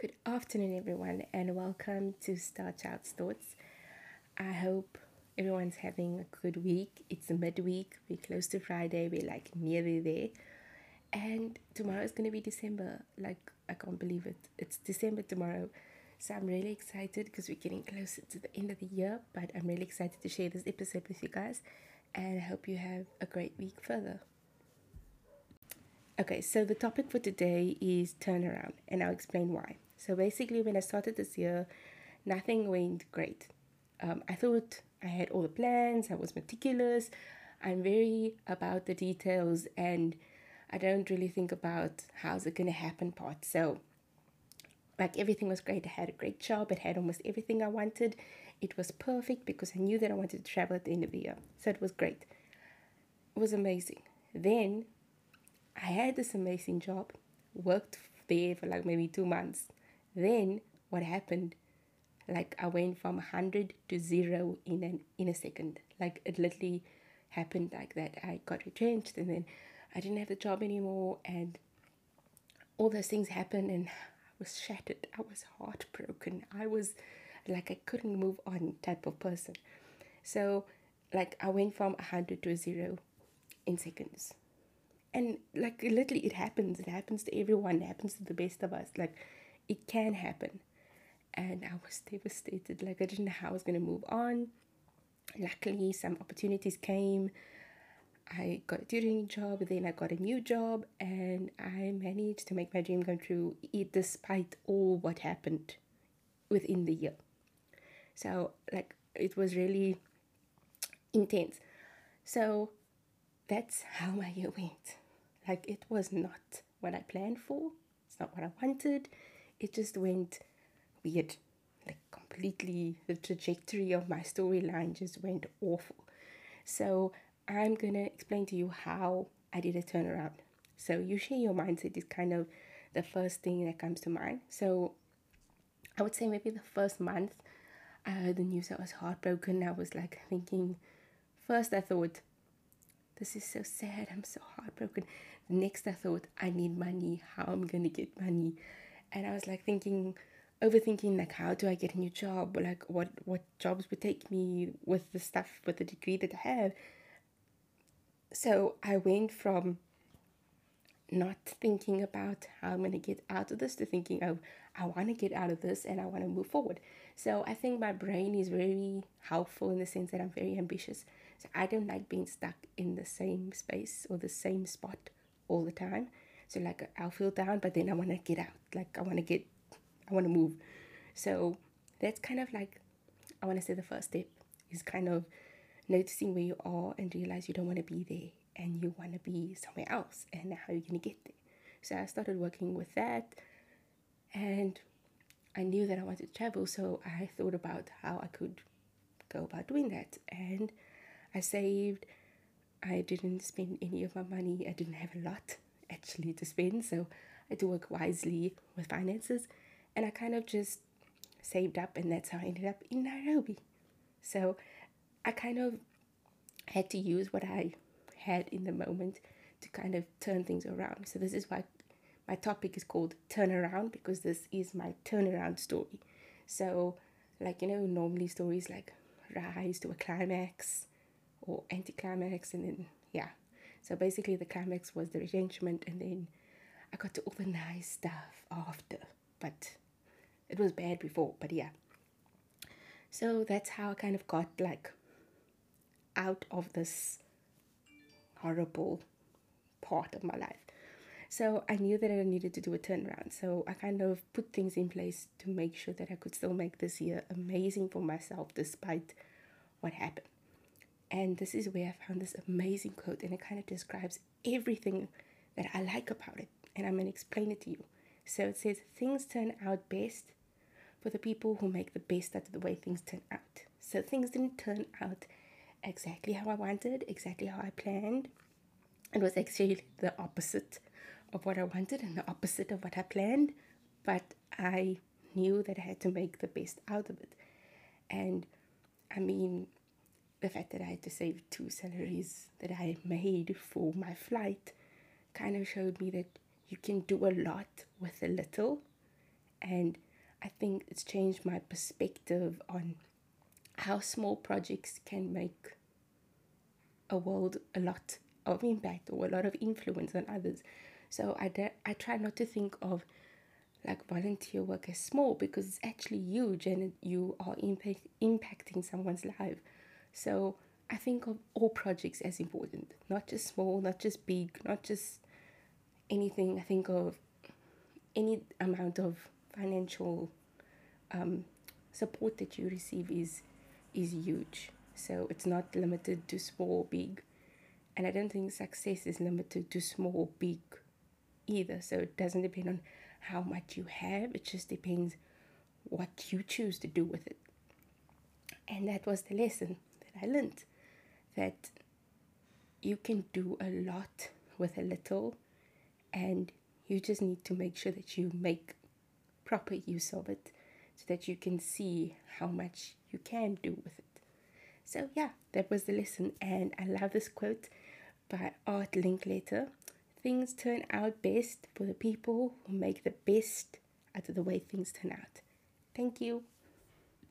Good afternoon, everyone, and welcome to Star Child's Thoughts. I hope everyone's having a good week. It's midweek, we're close to Friday, we're like nearly there. And tomorrow is going to be December. Like, I can't believe it. It's December tomorrow. So I'm really excited because we're getting closer to the end of the year. But I'm really excited to share this episode with you guys. And I hope you have a great week further. Okay, so the topic for today is turnaround, and I'll explain why. So basically, when I started this year, nothing went great. Um, I thought I had all the plans, I was meticulous, I'm very about the details, and I don't really think about how's it going to happen part. So, like everything was great. I had a great job, it had almost everything I wanted. It was perfect because I knew that I wanted to travel at the end of the year. So, it was great. It was amazing. Then I had this amazing job, worked there for like maybe two months. Then what happened? Like I went from hundred to zero in an in a second. Like it literally happened like that. I got retrenched and then I didn't have the job anymore and all those things happened and I was shattered. I was heartbroken. I was like I couldn't move on type of person. So like I went from a hundred to zero in seconds and like literally it happens it happens to everyone it happens to the best of us like it can happen. And i was devastated. Like i didn't know how i was going to move on. Luckily some opportunities came. I got a tutoring job then i got a new job and i managed to make my dream come true despite all what happened within the year. So like it was really intense. So that's how my year went. Like it was not what I planned for. It's not what I wanted. It just went weird. Like completely the trajectory of my storyline just went awful. So I'm gonna explain to you how I did a turnaround. So usually your mindset is kind of the first thing that comes to mind. So I would say maybe the first month I heard the news I was heartbroken. I was like thinking first I thought this is so sad. I'm so heartbroken. Next, I thought, I need money. How am I to get money? And I was like thinking, overthinking, like, how do I get a new job? Like, what, what jobs would take me with the stuff, with the degree that I have? So I went from not thinking about how I'm to get out of this to thinking, oh, I want to get out of this and I want to move forward. So I think my brain is very helpful in the sense that I'm very ambitious. So I don't like being stuck in the same space or the same spot all the time. So like I'll feel down, but then I want to get out. Like I want to get, I want to move. So that's kind of like, I want to say the first step is kind of noticing where you are and realize you don't want to be there and you want to be somewhere else and how you're going to get there. So I started working with that and I knew that I wanted to travel. So I thought about how I could go about doing that. And I saved. I didn't spend any of my money. I didn't have a lot actually to spend, so I to work wisely with finances. And I kind of just saved up, and that's how I ended up in Nairobi. So I kind of had to use what I had in the moment to kind of turn things around. So this is why my topic is called turnaround because this is my turnaround story. So like you know normally stories like rise to a climax or anticlimax and then yeah so basically the climax was the retrenchment and then i got to all the nice stuff after but it was bad before but yeah. So that's how i kind of got like out of this horrible part of my life. So i knew that i needed to do a turnaround. So i kind of put things in place to make sure that i could still make this year amazing for myself despite what happened and this is where I found this amazing quote, and it kind of describes everything that I like about it. And I'm going to explain it to you. So it says, Things turn out best for the people who make the best out of the way things turn out. So things didn't turn out exactly how I wanted, exactly how I planned. It was actually the opposite of what I wanted and the opposite of what I planned. But I knew that I had to make the best out of it. And I mean, the fact that I had to save two salaries that I made for my flight kind of showed me that you can do a lot with a little And I think it's changed my perspective on how small projects can make a world a lot of impact or a lot of influence on others. So I, de- I try not to think of like volunteer work as small because it's actually huge and you are impact- impacting someone's life. So I think of all projects as important, not just small, not just big, not just anything. I think of any amount of financial um, support that you receive is is huge. So it's not limited to small, or big, and I don't think success is limited to small, big, either. So it doesn't depend on how much you have. It just depends what you choose to do with it. And that was the lesson that that you can do a lot with a little, and you just need to make sure that you make proper use of it so that you can see how much you can do with it. So, yeah, that was the lesson, and I love this quote by Art Linkletter. Things turn out best for the people who make the best out of the way things turn out. Thank you.